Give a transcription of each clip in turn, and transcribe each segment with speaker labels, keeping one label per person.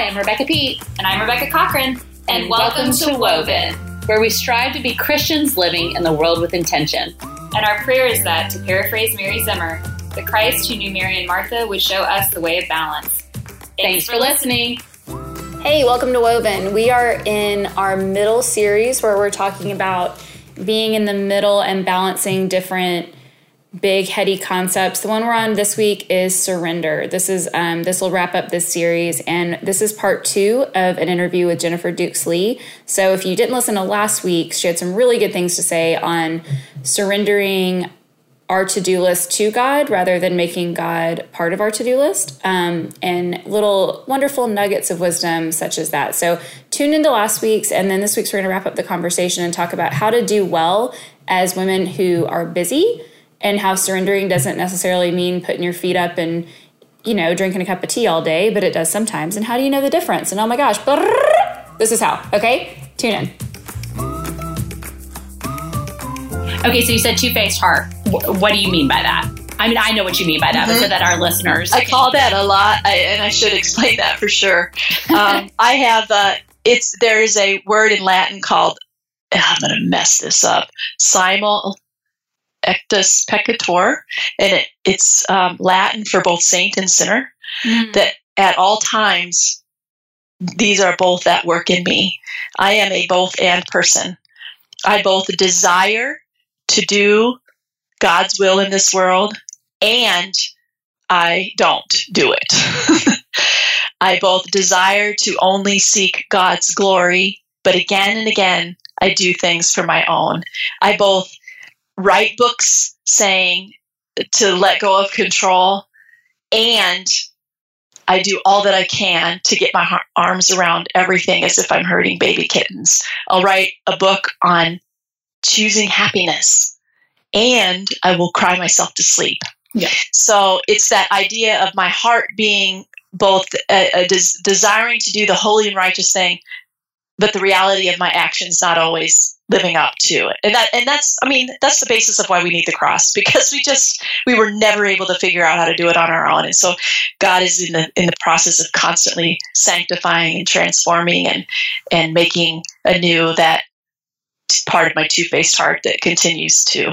Speaker 1: Hi, I'm Rebecca Pete.
Speaker 2: And I'm Rebecca Cochran.
Speaker 1: And, and welcome, welcome, to Woven, where we strive to be Christians living in the world with intention.
Speaker 2: And our prayer is that, to paraphrase Mary Zimmer, the Christ who knew Mary and Martha would show us the way of balance.
Speaker 1: Thanks, Thanks for listening.
Speaker 3: Hey, welcome to Woven. We are in our middle series where we're talking about being in the middle and balancing different big heady concepts. The one we're on this week is surrender. This is um, this will wrap up this series, and this is part two of an interview with Jennifer Dukes Lee. So if you didn't listen to last week, she had some really good things to say on surrendering our to-do list to God rather than making God part of our to-do list, um, and little wonderful nuggets of wisdom such as that. So tune into last week's, and then this week's we're going to wrap up the conversation and talk about how to do well as women who are busy and how surrendering doesn't necessarily mean putting your feet up and you know drinking a cup of tea all day but it does sometimes and how do you know the difference and oh my gosh this is how okay tune in
Speaker 1: okay so you said two-faced heart what do you mean by that I mean, I know what you mean by that, mm-hmm. but so that our listeners.
Speaker 4: I call that a lot, I, and I should explain that for sure. Um, I have, uh, it's, there is a word in Latin called, I'm going to mess this up, simul ectus peccator, and it, it's um, Latin for both saint and sinner. Mm. That at all times, these are both at work in me. I am a both and person. I both desire to do God's will in this world, and I don't do it. I both desire to only seek God's glory, but again and again, I do things for my own. I both write books saying to let go of control and I do all that I can to get my arms around everything as if I'm hurting baby kittens. I'll write a book on choosing happiness and I will cry myself to sleep. Yeah. So it's that idea of my heart being both a, a des- desiring to do the holy and righteous thing, but the reality of my actions not always living up to it. And that and that's I mean, that's the basis of why we need the cross because we just we were never able to figure out how to do it on our own. And so God is in the in the process of constantly sanctifying and transforming and and making anew that part of my two-faced heart that continues to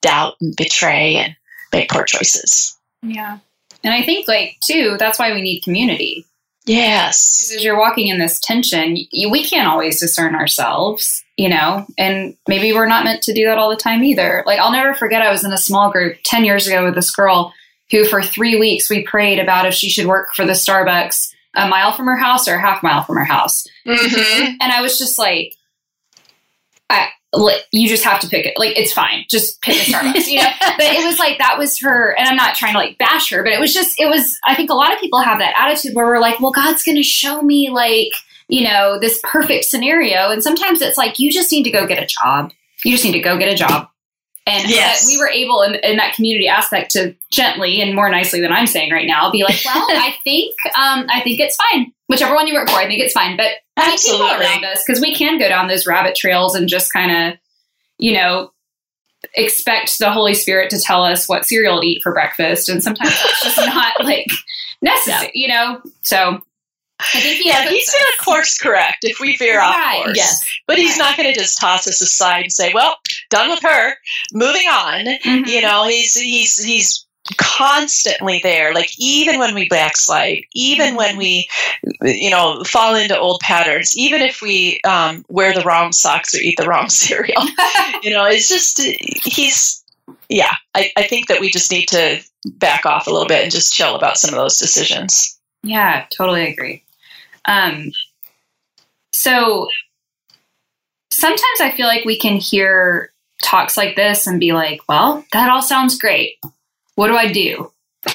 Speaker 4: doubt and betray and make poor choices.
Speaker 2: Yeah. And I think like too, that's why we need community
Speaker 4: Yes.
Speaker 2: Because as you're walking in this tension, you, we can't always discern ourselves, you know, and maybe we're not meant to do that all the time either. Like, I'll never forget, I was in a small group 10 years ago with this girl who, for three weeks, we prayed about if she should work for the Starbucks a mile from her house or a half mile from her house. Mm-hmm. And I was just like, I, you just have to pick it. Like it's fine. Just pick a Starbucks, you know. but it was like that was her, and I'm not trying to like bash her, but it was just it was. I think a lot of people have that attitude where we're like, well, God's going to show me like you know this perfect scenario, and sometimes it's like you just need to go get a job. You just need to go get a job. And yes. we were able in, in, that community aspect to gently and more nicely than I'm saying right now be like, well, I think um, I think it's fine. Whichever one you work for, I think it's fine. But Absolutely. people around us because we can go down those rabbit trails and just kind of, you know, expect the Holy Spirit to tell us what cereal to eat for breakfast, and sometimes it's just not like necessary, yeah. you know. So
Speaker 4: I think he yeah, he's going to course correct if we veer right. off course. Yes. But he's not going to just toss us aside and say, "Well, done with her, moving on." Mm-hmm. You know, he's he's he's constantly there like even when we backslide even when we you know fall into old patterns even if we um, wear the wrong socks or eat the wrong cereal. You know it's just he's yeah I, I think that we just need to back off a little bit and just chill about some of those decisions.
Speaker 2: Yeah totally agree. Um, so sometimes i feel like we can hear talks like this and be like well that all sounds great what do I do?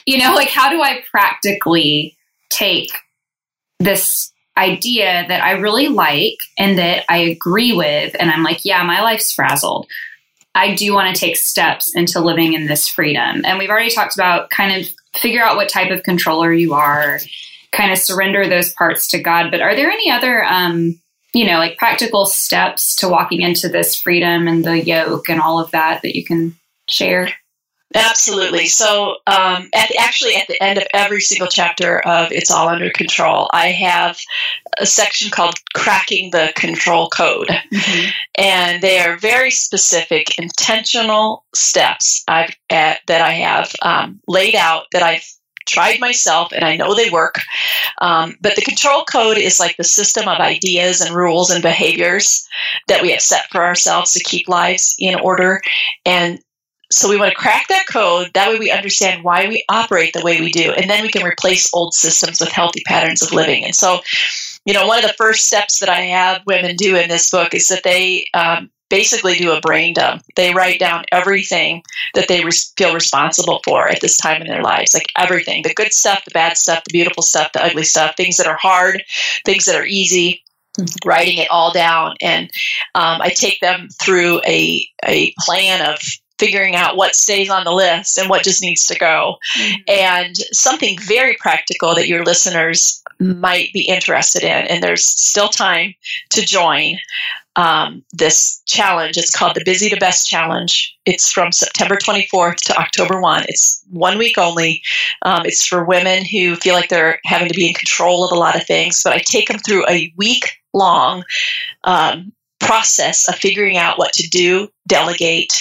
Speaker 2: You know, like how do I practically take this idea that I really like and that I agree with, and I'm like, yeah, my life's frazzled. I do want to take steps into living in this freedom. And we've already talked about kind of figure out what type of controller you are, kind of surrender those parts to God. But are there any other, um, you know, like practical steps to walking into this freedom and the yoke and all of that that you can share?
Speaker 4: Absolutely. So, um, at the, actually, at the end of every single chapter of It's All Under Control, I have a section called Cracking the Control Code. Mm-hmm. And they are very specific, intentional steps I've, at, that I have um, laid out that I've tried myself and I know they work. Um, but the control code is like the system of ideas and rules and behaviors that we have set for ourselves to keep lives in order. And so we want to crack that code. That way we understand why we operate the way we do. And then we can replace old systems with healthy patterns of living. And so, you know, one of the first steps that I have women do in this book is that they um, basically do a brain dump. They write down everything that they feel responsible for at this time in their lives, like everything the good stuff, the bad stuff, the beautiful stuff, the ugly stuff, things that are hard, things that are easy. Writing it all down, and um, I take them through a a plan of figuring out what stays on the list and what just needs to go. Mm-hmm. And something very practical that your listeners might be interested in, and there's still time to join um, this challenge. It's called the Busy to Best Challenge. It's from September 24th to October 1. It's one week only. Um, it's for women who feel like they're having to be in control of a lot of things, but I take them through a week long um, process of figuring out what to do, delegate,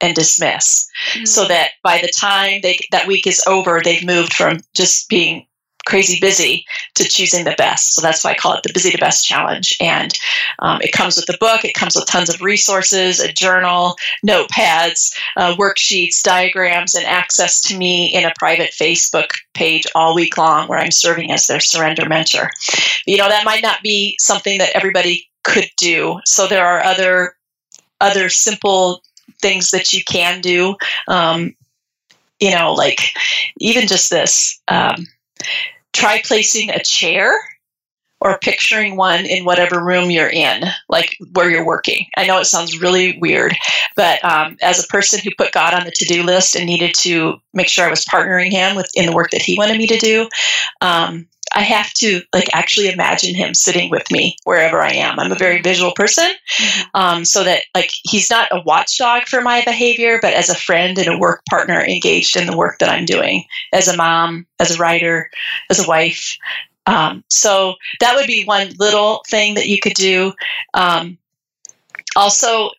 Speaker 4: and dismiss. Mm-hmm. so that by the time they, that week is over they've moved from just being crazy busy to choosing the best. So that's why i call it the busy to best challenge. And um, it comes with the book it comes with tons of resources a journal notepads uh, worksheets diagrams and access to me in a private facebook page all week long where i'm serving as their surrender mentor. You know that might not be something that everybody could do. So there are other other simple things that you can do. Um, you know, like even just this um, try placing a chair or picturing one in whatever room you're in, like where you're working. I know it sounds really weird, but um, as a person who put God on the to do list and needed to make sure I was partnering Him with in the work that He wanted me to do, um, I have to like actually imagine him sitting with me wherever I am. I'm a very visual person, mm-hmm. um, so that like he's not a watchdog for my behavior, but as a friend and a work partner engaged in the work that I'm doing as a mom, as a writer, as a wife. Um, so that would be one little thing that you could do. Um, also,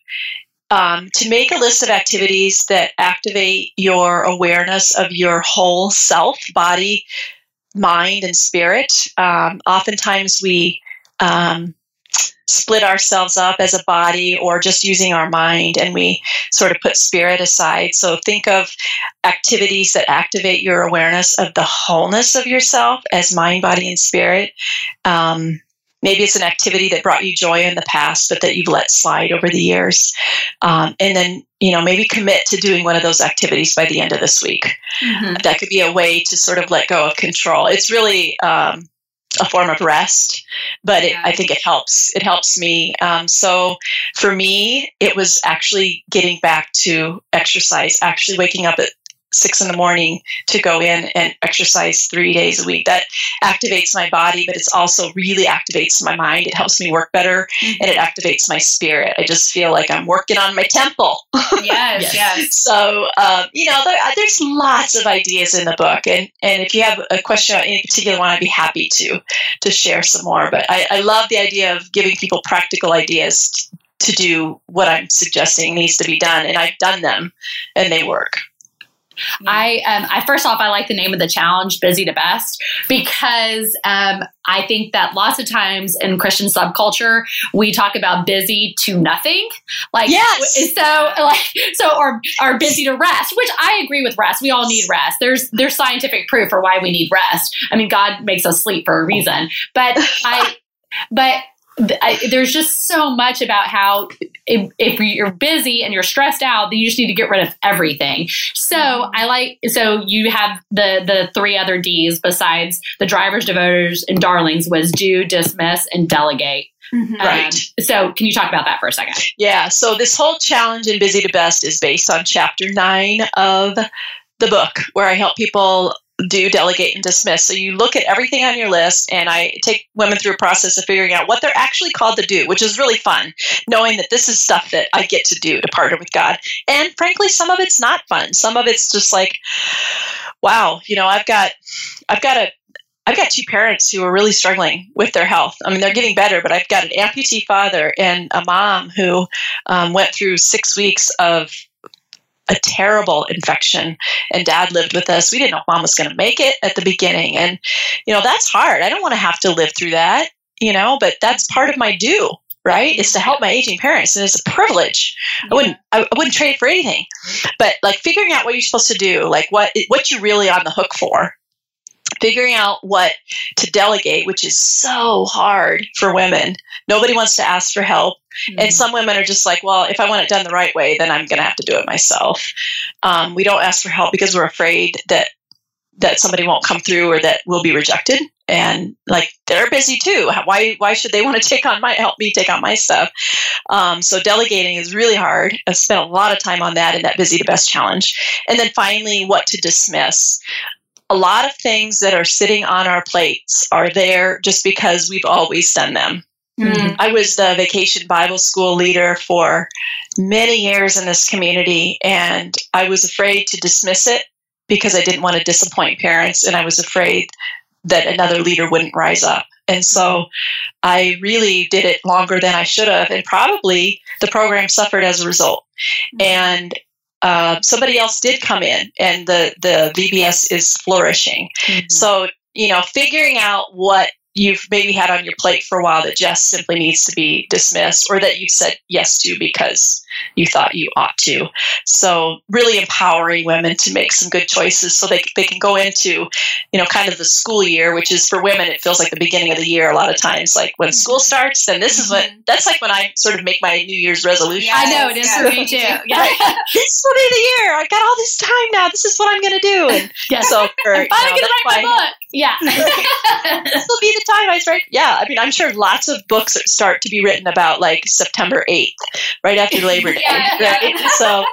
Speaker 4: um, to make a list of activities that activate your awareness of your whole self, body, mind and spirit. Um, oftentimes we um, split ourselves up as a body or just using our mind and we sort of put spirit aside. So think of activities that activate your awareness of the wholeness of yourself as mind, body, and spirit. Um, maybe it's an activity that brought you joy in the past, but that you've let slide over the years. Um, and then, you know, maybe commit to doing one of those activities by the end of this week. Mm-hmm. That could be a way to sort of let go of control. It's really um, a form of rest, but it, I think it helps. It helps me. Um, so for me, it was actually getting back to exercise, actually waking up at six in the morning to go in and exercise three days a week. That activates my body, but it's also really activates my mind. It helps me work better mm-hmm. and it activates my spirit. I just feel like I'm working on my temple.
Speaker 2: Yes, yes.
Speaker 4: so, um, you know, there, there's lots of ideas in the book. And, and if you have a question on any particular one, I'd be happy to, to share some more. But I, I love the idea of giving people practical ideas to do what I'm suggesting needs to be done. And I've done them and they work.
Speaker 1: I, um, I first off, I like the name of the challenge, "Busy to Best," because um, I think that lots of times in Christian subculture we talk about busy to nothing, like
Speaker 4: yes.
Speaker 1: so, like so, or are busy to rest, which I agree with rest. We all need rest. There's there's scientific proof for why we need rest. I mean, God makes us sleep for a reason, but I, but I, there's just so much about how if, if, you're busy and you're stressed out, then you just need to get rid of everything. So. I like so you have the the three other D's besides the drivers, devoters, and darlings was do, dismiss, and delegate.
Speaker 4: Mm-hmm. Um, right.
Speaker 1: So, can you talk about that for a second?
Speaker 4: Yeah. So, this whole challenge in Busy to Best is based on chapter nine of the book, where I help people do delegate and dismiss. So you look at everything on your list, and I take women through a process of figuring out what they're actually called to do, which is really fun, knowing that this is stuff that I get to do to partner with God. And frankly, some of it's not fun. Some of it's just like, wow, you know, I've got, I've got a I've got two parents who are really struggling with their health. I mean, they're getting better, but I've got an amputee father and a mom who um, went through six weeks of a terrible infection. And dad lived with us. We didn't know mom was going to make it at the beginning. And you know that's hard. I don't want to have to live through that you know but that's part of my do right is to help my aging parents. And it's a privilege. I wouldn't I, I wouldn't trade it for anything. But like figuring out what you're supposed to do like what what you're really on the hook for. Figuring out what to delegate, which is so hard for women. Nobody wants to ask for help. Mm-hmm. And some women are just like, well, if I want it done the right way, then I'm going to have to do it myself. Um, we don't ask for help because we're afraid that that somebody won't come through or that we'll be rejected. And like they're busy too. Why why should they want to take on my help me take on my stuff? Um, so delegating is really hard. I spent a lot of time on that in that busy to best challenge. And then finally, what to dismiss a lot of things that are sitting on our plates are there just because we've always done them. Mm-hmm. I was the vacation Bible school leader for many years in this community, and I was afraid to dismiss it because I didn't want to disappoint parents, and I was afraid that another leader wouldn't rise up. And so I really did it longer than I should have, and probably the program suffered as a result. Mm-hmm. And uh, somebody else did come in and the, the VBS is flourishing. Mm-hmm. So, you know, figuring out what you've maybe had on your plate for a while that just simply needs to be dismissed or that you've said yes to because you thought you ought to. So really empowering women to make some good choices so they, they can go into, you know, kind of the school year, which is for women, it feels like the beginning of the year a lot of times. Like when school starts, then this is what, mm-hmm. that's like when I sort of make my New Year's resolution.
Speaker 1: I know, it is for me too. Yeah.
Speaker 4: Right? this will be the year. I got all this time now. This is what I'm going to do. And
Speaker 1: yes. so for, I'm finally going to write my book. Yeah.
Speaker 4: this will be the time I start. Yeah. I mean, I'm sure lots of books start to be written about like September 8th, right after Labor Day. yeah. right? So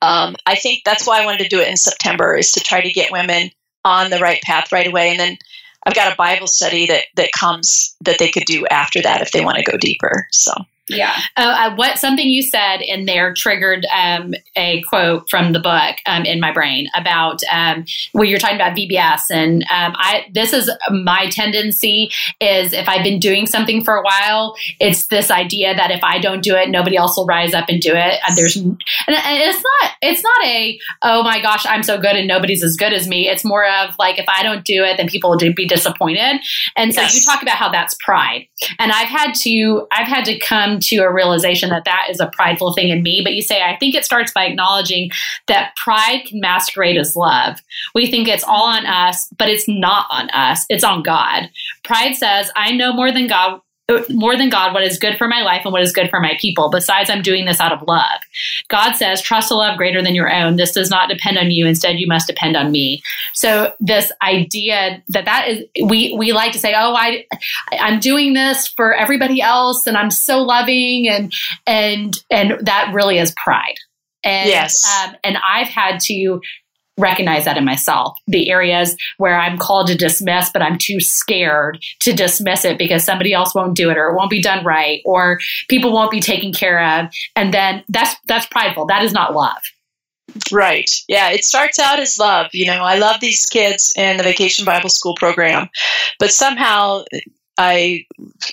Speaker 4: um, I think that's why I wanted to do it in September is to try to get women on the right path right away. And then I've got a Bible study that that comes that they could do after that if they want to go deeper. So
Speaker 1: yeah. Uh, what something you said in there triggered um, a quote from the book um, in my brain about um, where you're talking about VBS, and um, I this is my tendency is if I've been doing something for a while, it's this idea that if I don't do it, nobody else will rise up and do it. And there's and it's not it's not a oh my gosh I'm so good and nobody's as good as me. It's more of like if I don't do it, then people will be disappointed. And so yes. you talk about how that's pride, and I've had to I've had to come to a realization that that is a prideful thing in me. But you say, I think it starts by acknowledging that pride can masquerade as love. We think it's all on us, but it's not on us, it's on God. Pride says, I know more than God more than God what is good for my life and what is good for my people. Besides, I'm doing this out of love. God says, trust a love greater than your own. This does not depend on you. Instead, you must depend on me. So this idea that that is, we, we like to say, oh, I, I'm doing this for everybody else and I'm so loving and, and, and that really is pride. And,
Speaker 4: yes.
Speaker 1: Um, and I've had to recognize that in myself. The areas where I'm called to dismiss, but I'm too scared to dismiss it because somebody else won't do it or it won't be done right or people won't be taken care of. And then that's that's prideful. That is not love.
Speaker 4: Right. Yeah. It starts out as love. You know, I love these kids in the Vacation Bible School program, but somehow I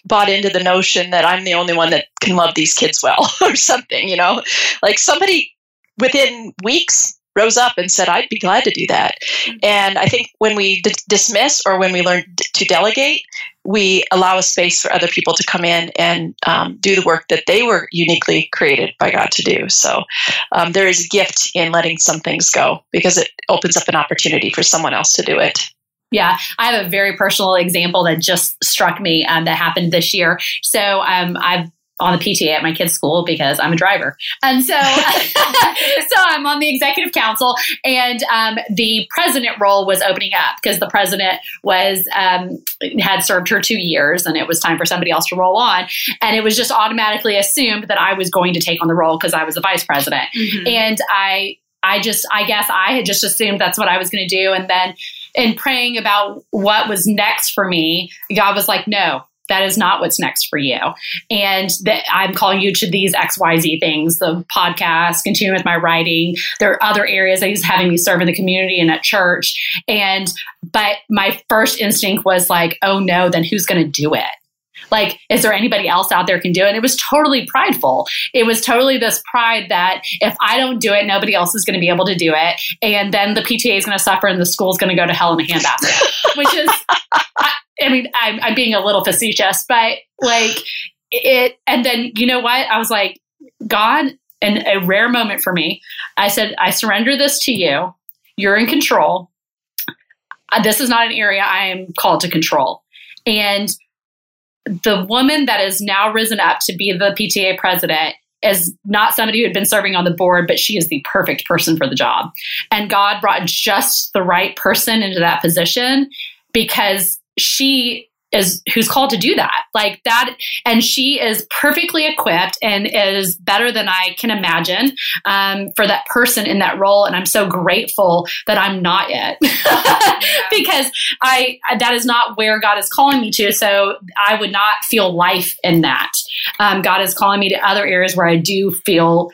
Speaker 4: bought into the notion that I'm the only one that can love these kids well or something, you know? Like somebody within weeks rose up and said, I'd be glad to do that. Mm-hmm. And I think when we d- dismiss or when we learn d- to delegate, we allow a space for other people to come in and um, do the work that they were uniquely created by God to do. So um, there is a gift in letting some things go because it opens up an opportunity for someone else to do it.
Speaker 1: Yeah, I have a very personal example that just struck me um, that happened this year. So um, I've on the PTA at my kid's school because I'm a driver. And so, so I'm on the executive council and um, the president role was opening up because the president was, um, had served her two years and it was time for somebody else to roll on. And it was just automatically assumed that I was going to take on the role because I was the vice president. Mm-hmm. And I, I just, I guess I had just assumed that's what I was going to do. And then in praying about what was next for me, God was like, no, that is not what's next for you. And that I'm calling you to these XYZ things, the podcast, continue with my writing. There are other areas that he's having me serve in the community and at church. And, but my first instinct was like, oh no, then who's going to do it? Like, is there anybody else out there can do it? And it was totally prideful. It was totally this pride that if I don't do it, nobody else is going to be able to do it. And then the PTA is going to suffer and the school is going to go to hell in a handbasket, which is, I, I mean, I'm, I'm being a little facetious, but like it, and then you know what? I was like, God, in a rare moment for me, I said, I surrender this to you. You're in control. Uh, this is not an area I am called to control. And the woman that is now risen up to be the PTA president is not somebody who had been serving on the board, but she is the perfect person for the job. And God brought just the right person into that position because she is who's called to do that. Like that and she is perfectly equipped and is better than i can imagine um, for that person in that role. And i'm so grateful that i'm not yet because i that is not where god is calling me to. So i would not feel life in that. Um, god is calling me to other areas where i do feel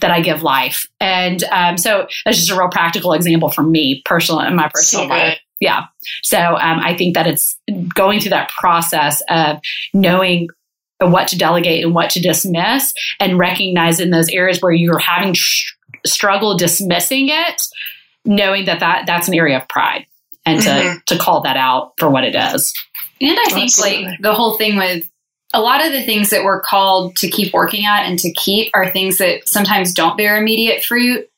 Speaker 1: that I give life. And um, so that's just a real practical example for me personally in my personal
Speaker 4: So
Speaker 1: life.
Speaker 4: Good.
Speaker 1: Yeah. So um, I think that it's going through that process of knowing what to delegate and what to dismiss and recognize in those areas where you're having sh- struggle dismissing it, knowing that, that that's an area of pride and to,
Speaker 4: Mhm.
Speaker 1: to call that out for what it is.
Speaker 2: And I think
Speaker 4: Absolutely.
Speaker 2: like the whole thing with a lot of the things that we're called to keep working at and to keep are things that sometimes don't bear immediate fruit.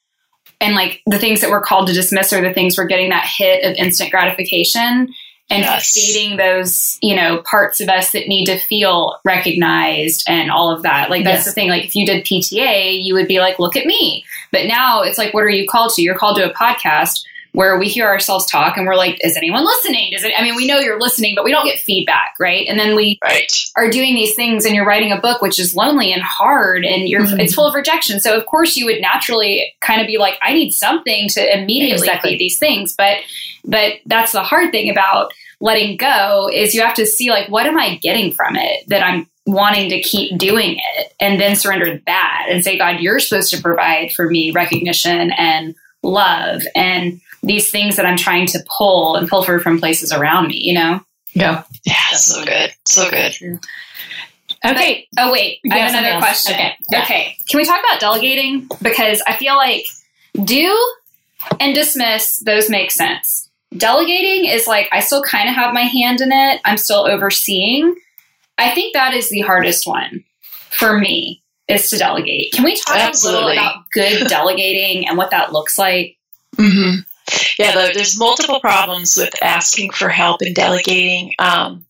Speaker 2: And like the things that we're called to dismiss are the things we're getting that hit of instant gratification and
Speaker 4: Yes.
Speaker 2: feeding those, you know, parts of us that need to feel recognized and all of that. Like that's
Speaker 1: Yes.
Speaker 2: the thing. Like if you did PTA, you would be like, look at me. But now it's like, what are you called to? You're called to a podcast where we hear ourselves talk and we're like, is anyone listening? Does it, I mean, we know you're listening, but we don't get feedback, right? And then we
Speaker 4: Right.
Speaker 2: are doing these things and you're writing a book, which is lonely and hard and you're,
Speaker 1: Mhm.
Speaker 2: it's full of rejection. So of course you would naturally kind of be like, I need something to immediately
Speaker 1: Exactly.
Speaker 2: feed these things. But, but that's the hard thing about letting go is you have to see like, what am I getting from it that I'm wanting to keep doing it and then surrender that and say, God, you're supposed to provide for me recognition and love and these things that I'm trying to pull and pilfer from places around me, you know?
Speaker 1: Yeah.
Speaker 4: Yeah. So good. So good.
Speaker 1: Okay.
Speaker 2: Oh wait, I have
Speaker 1: have
Speaker 2: another
Speaker 1: something
Speaker 2: question.
Speaker 1: Okay. Yeah.
Speaker 2: Okay. Can we talk about delegating? Because I feel like do and dismiss, those make sense. Delegating is like I still kind of have my hand in it. I'm still overseeing. I think that is the hardest one for me is to delegate. Can we talk
Speaker 4: Absolutely.
Speaker 2: a little about good delegating and what that looks like?
Speaker 4: hmm Yeah, there- there's multiple problems with asking for help and delegating. Um,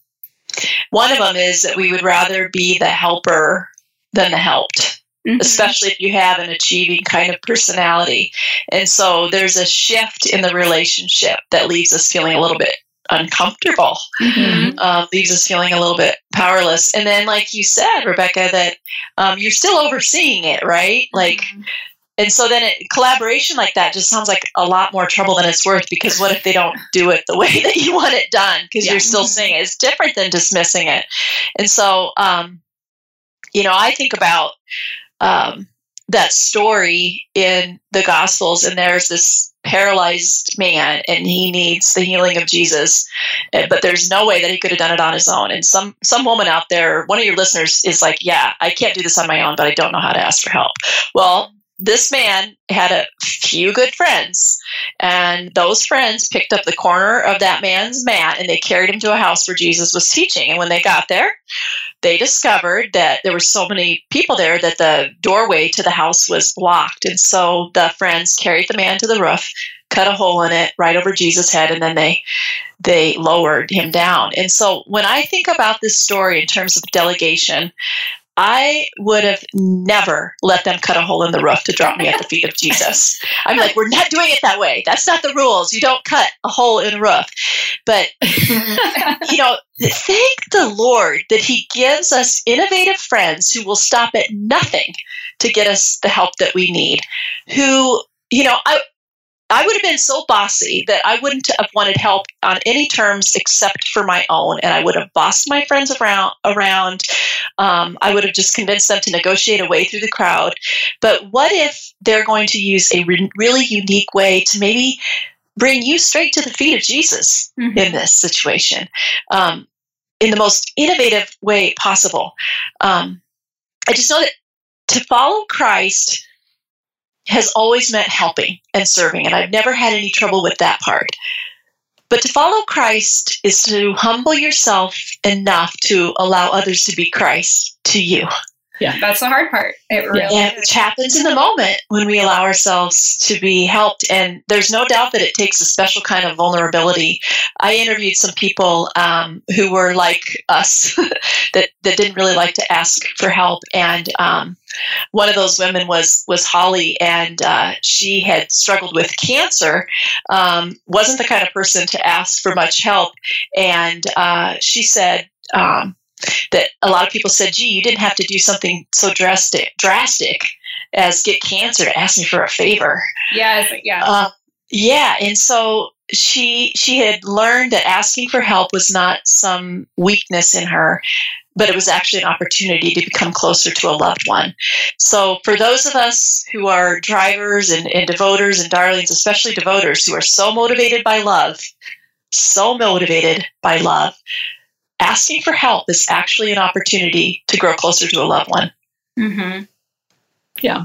Speaker 4: one of them is that we would rather be the helper than the helped,
Speaker 2: Mhm.
Speaker 4: especially if you have an achieving kind of personality. And so there's a shift in the relationship that leaves us feeling a little bit uncomfortable
Speaker 2: Mhm.
Speaker 4: um, leaves us feeling a little bit powerless. And then, like you said, Rebecca, that um, you're still overseeing it, right? Like, and so then it, collaboration like that just sounds like a lot more trouble than it's worth because what if they don't do it the way that you want it done? Because
Speaker 1: Yeah.
Speaker 4: you're still
Speaker 2: Mhm.
Speaker 4: saying it. it's different than dismissing it. And so, um, you know, I think about um, that story in the Gospels, and there's this paralyzed man, and he needs the healing of Jesus, Uh, but there's no way that he could have done it on his own. And some some woman out there, one of your listeners, is like, "Yeah, I can't do this on my own, but I don't know how to ask for help." Well, this man had a few good friends, and those friends picked up the corner of that man's mat and they carried him to a house where Jesus was teaching. And when they got there, they discovered that there were so many people there that the doorway to the house was blocked. And so the friends carried the man to the roof, cut a hole in it right over Jesus' head, and then they they lowered him down. And so when I think about this story in terms of delegation, I would have never let them cut a hole in the roof to drop me at the feet of Jesus. I'm like, we're not doing it that way. That's not the rules. You don't cut a hole in a roof. But you know, thank the Lord that He gives us innovative friends who will stop at nothing to get us the help that we need. Who, you know, I I would have been so bossy that I wouldn't have wanted help on any terms except for my own, and I would have bossed my friends around. Around, um, I would have just convinced them to negotiate a way through the crowd. But what if they're going to use a re- really unique way to maybe bring you straight to the feet of Jesus mm-hmm. in this situation, um, in the most innovative way possible? Um, I just know that to follow Christ has always meant helping and serving, and I've never had any trouble with that part. But to follow Christ is to humble yourself enough to allow others to be Christ to you.
Speaker 2: Yeah, that's the hard part.
Speaker 4: It really yeah, which happens in the moment when we allow ourselves to be helped. And there's no doubt that it takes a special kind of vulnerability. I interviewed some people um, who were like us that, that didn't really like to ask for help. And um, one of those women was was Holly, and uh, she had struggled with cancer. Um, wasn't the kind of person to ask for much help, and uh, she said um, that a lot of people said, gee, you didn't have to do something so drastic, drastic as get cancer to ask me for a favor.
Speaker 2: Yeah, yeah. Uh,
Speaker 4: yeah, and so she she had learned that asking for help was not some weakness in her, but it was actually an opportunity to become closer to a loved one. So for those of us who are drivers and, and devoters and darlings, especially devoters who are so motivated by love, so motivated by love, asking for help is actually an opportunity to grow closer to a loved one.
Speaker 1: Mm-hmm. Yeah.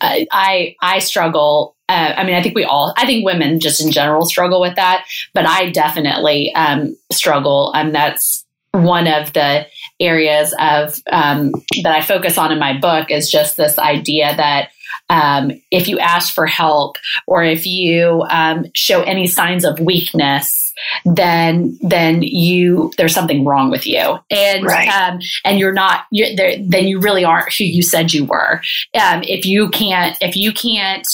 Speaker 1: I, I, I struggle. Uh, I mean, I think we all, I think women just in general struggle with that, but I definitely um, struggle. And that's one of the areas of um, that I focus on in my book is just this idea that um, if you ask for help or if you um, show any signs of weakness, then then you there's something wrong with you, and right. um, and you're not you're, then you really aren't who you said you were. Um, if you can't if you can't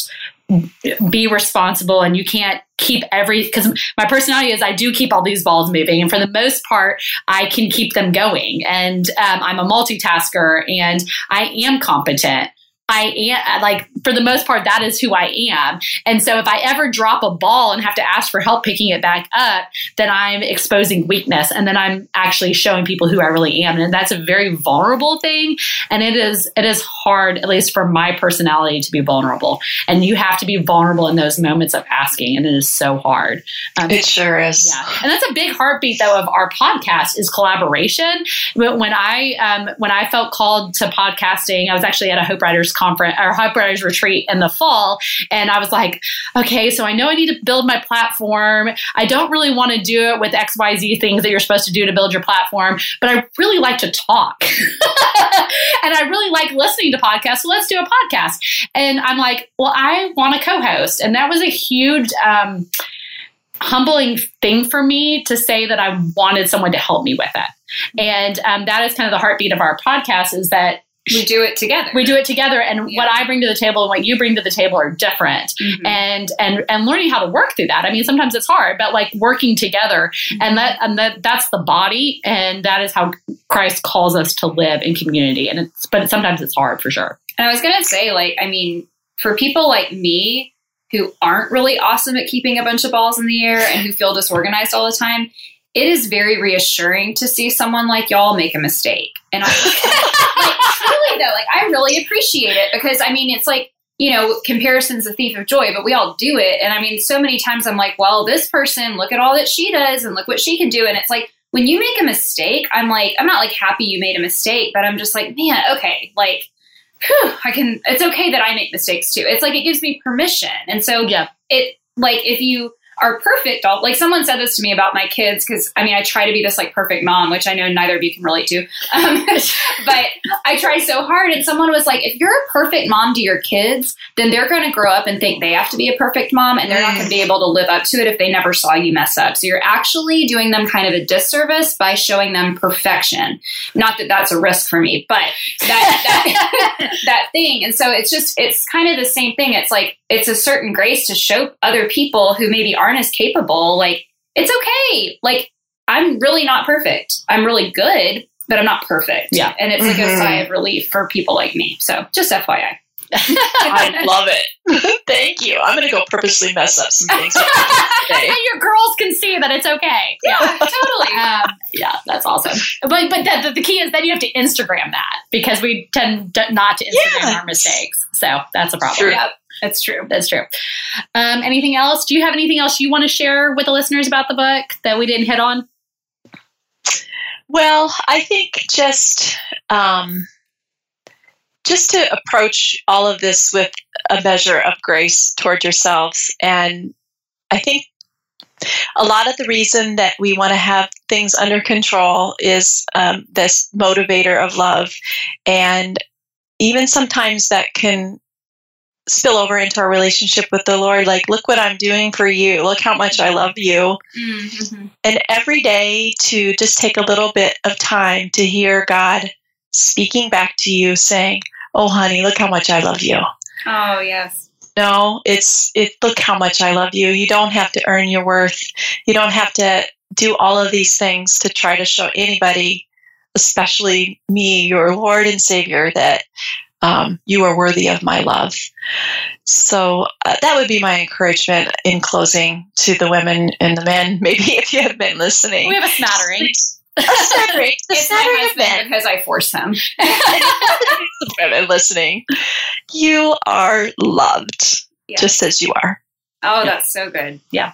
Speaker 1: be responsible and you can't keep every because my personality is I do keep all these balls moving and for the most part I can keep them going and um, I'm a multitasker and I am competent I am like for the most part that is who I am. And so if I ever drop a ball and have to ask for help picking it back up, then I'm exposing weakness and then I'm actually showing people who I really am. And that's a very vulnerable thing and it is it is hard at least for my personality to be vulnerable. And you have to be vulnerable in those moments of asking and it is so hard.
Speaker 4: Um, it sure is.
Speaker 1: Yeah. And that's a big heartbeat though of our podcast is collaboration. When I um, when I felt called to podcasting, I was actually at a Hope Writers conference or Writers retreat in the fall. And I was like, okay, so I know I need to build my platform. I don't really want to do it with XYZ things that you're supposed to do to build your platform, but I really like to talk. and I really like listening to podcasts. So let's do a podcast. And I'm like, well, I want a co host. And that was a huge, um, humbling thing for me to say that I wanted someone to help me with it. And um, that is kind of the heartbeat of our podcast is that
Speaker 2: we do it together.
Speaker 1: We do it together, and yeah. what I bring to the table and what you bring to the table are different. Mm-hmm. And and and learning how to work through that. I mean, sometimes it's hard, but like working together, mm-hmm. and that and that that's the body, and that is how Christ calls us to live in community. And it's but sometimes it's hard for sure.
Speaker 2: And I was gonna say, like, I mean, for people like me who aren't really awesome at keeping a bunch of balls in the air and who feel disorganized all the time, it is very reassuring to see someone like y'all make a mistake. And I, like truly though, like I really appreciate it because I mean it's like you know, comparison's a thief of joy, but we all do it. And I mean, so many times I'm like, well, this person, look at all that she does and look what she can do. And it's like, when you make a mistake, I'm like, I'm not like happy you made a mistake, but I'm just like, man, okay, like, whew, I can, it's okay that I make mistakes too. It's like, it gives me permission. And so, yeah, it, like, if you, are perfect. All like someone said this to me about my kids because i mean i try to be this like perfect mom which i know neither of you can relate to. Um, but i try so hard and someone was like if you're a perfect mom to your kids then they're going to grow up and think they have to be a perfect mom and they're not going to be able to live up to it if they never saw you mess up. So you're actually doing them kind of a disservice by showing them perfection. Not that that's a risk for me but that that, that thing. And so it's just it's kind of the same thing. It's like it's a certain grace to show other people who maybe aren't as capable, like, it's okay. Like, I'm really not perfect. I'm really good, but I'm not perfect.
Speaker 1: Yeah.
Speaker 2: And it's like mm-hmm. a sigh of relief for people like me. So just FYI.
Speaker 4: I love it. Thank you. I'm going to go purposely mess up some things today.
Speaker 1: and your girls can see that it's okay.
Speaker 2: Yeah, totally.
Speaker 1: Um, yeah, that's awesome. But but the, the key is then you have to Instagram that because we tend not to Instagram
Speaker 4: Yes.
Speaker 1: our mistakes. So that's a problem.
Speaker 4: True.
Speaker 2: Yep, it's true.
Speaker 1: That's true. Um, anything else? Do you have anything else you want to share with the listeners about the book that we didn't hit on?
Speaker 4: Well, I think just um, just to approach all of this with a measure of grace toward yourselves, and I think a lot of the reason that we want to have things under control is um, this motivator of love, and even sometimes that can spill over into our relationship with the Lord. Like, look what I'm doing for you. Look how much I love you
Speaker 2: Mm-hmm.
Speaker 4: and every day to just take a little bit of time to hear God speaking back to you saying, "Oh honey, look how much I love you."
Speaker 2: Oh yes.
Speaker 4: No, it's it look how much I love you. You don't have to earn your worth. You don't have to do all of these things to try to show anybody, especially me, your Lord and Savior, that um, you are worthy of my love. So uh, that would be my encouragement in closing to the women and the men. Maybe if you have been listening,
Speaker 1: We have a smattering.
Speaker 4: a smattering, a
Speaker 2: It's my
Speaker 4: smattering
Speaker 2: husband because I force him.
Speaker 4: women listening. You are loved,
Speaker 2: Yeah.
Speaker 4: just as you are.
Speaker 2: Oh, that's so good. Yeah.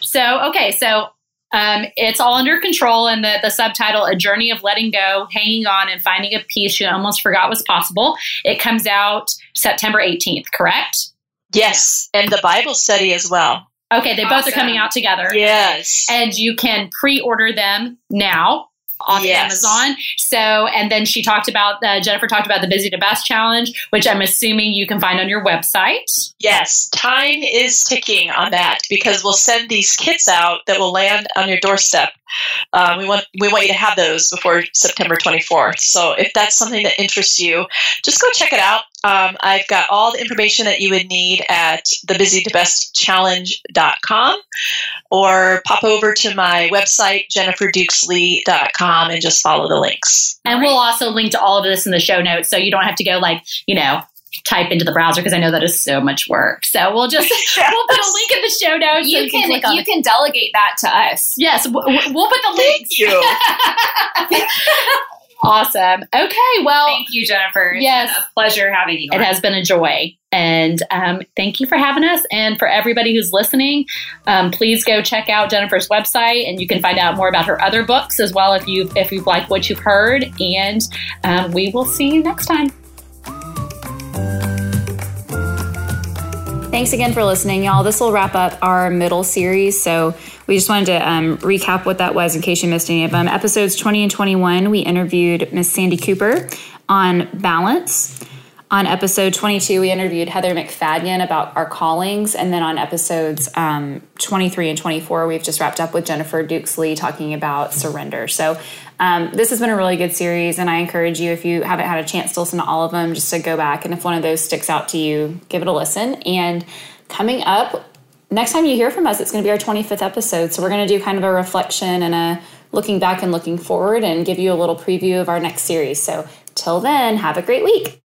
Speaker 1: So, okay, so um, it's all under control, and the, the subtitle, A Journey of Letting Go, Hanging On, and Finding a Peace You Almost Forgot Was Possible. It comes out September 18th, correct?
Speaker 4: Yes, and the Bible study as well.
Speaker 1: Okay, they both are coming out together.
Speaker 4: Yes.
Speaker 1: And you can pre order them now on
Speaker 4: Yes.
Speaker 1: Amazon. So, and then she talked about, uh, Jennifer talked about the Busy to Best Challenge, which I'm assuming you can find on your website.
Speaker 4: Yes, time is ticking on that because we'll send these kits out that will land on your doorstep. Um, we want we want you to have those before September 24th. So if that's something that interests you, just go check it out. Um, I've got all the information that you would need at thebusytobestchallenge.com or pop over to my website jenniferdukeslee.com and just follow the links.
Speaker 1: And we'll also link to all of this in the show notes so you don't have to go like, you know, type into the browser because I know that is so much work. So we'll just we'll put a link in the show notes. so
Speaker 2: You can
Speaker 1: click on
Speaker 2: you
Speaker 1: it.
Speaker 2: can delegate that to us.
Speaker 1: Yes, w- w- we'll put the links.
Speaker 4: Thank you.
Speaker 1: Awesome. Okay, well,
Speaker 2: Thank you, Jennifer. It's
Speaker 1: Yes.
Speaker 2: been a pleasure having you.
Speaker 1: it has been a joy. And um, thank you for having us. And for everybody who's listening, um, please go check out Jennifer's website, and you can find out more about her other books as well if you if you like what you've heard. And um, we will see you next time.
Speaker 3: Thanks again for listening, y'all. This will wrap up our middle series. So we just wanted to um, recap what that was in case you missed any of them. Episodes 20 and 21, we interviewed Miss Sandy Cooper on balance. On episode 22, we interviewed Heather McFadden about our callings. And then on episodes um, 23 and 24, we've just wrapped up with Jennifer Dukes Lee talking about surrender. So um, this has been a really good series. And I encourage you, if you haven't had a chance to listen to all of them, just to go back. And if one of those sticks out to you, give it a listen. And coming up, next time you hear from us, it's going to be our 25th episode. So we're going to do kind of a reflection and a looking back and looking forward and give you a little preview of our next series. So till then, have a great week.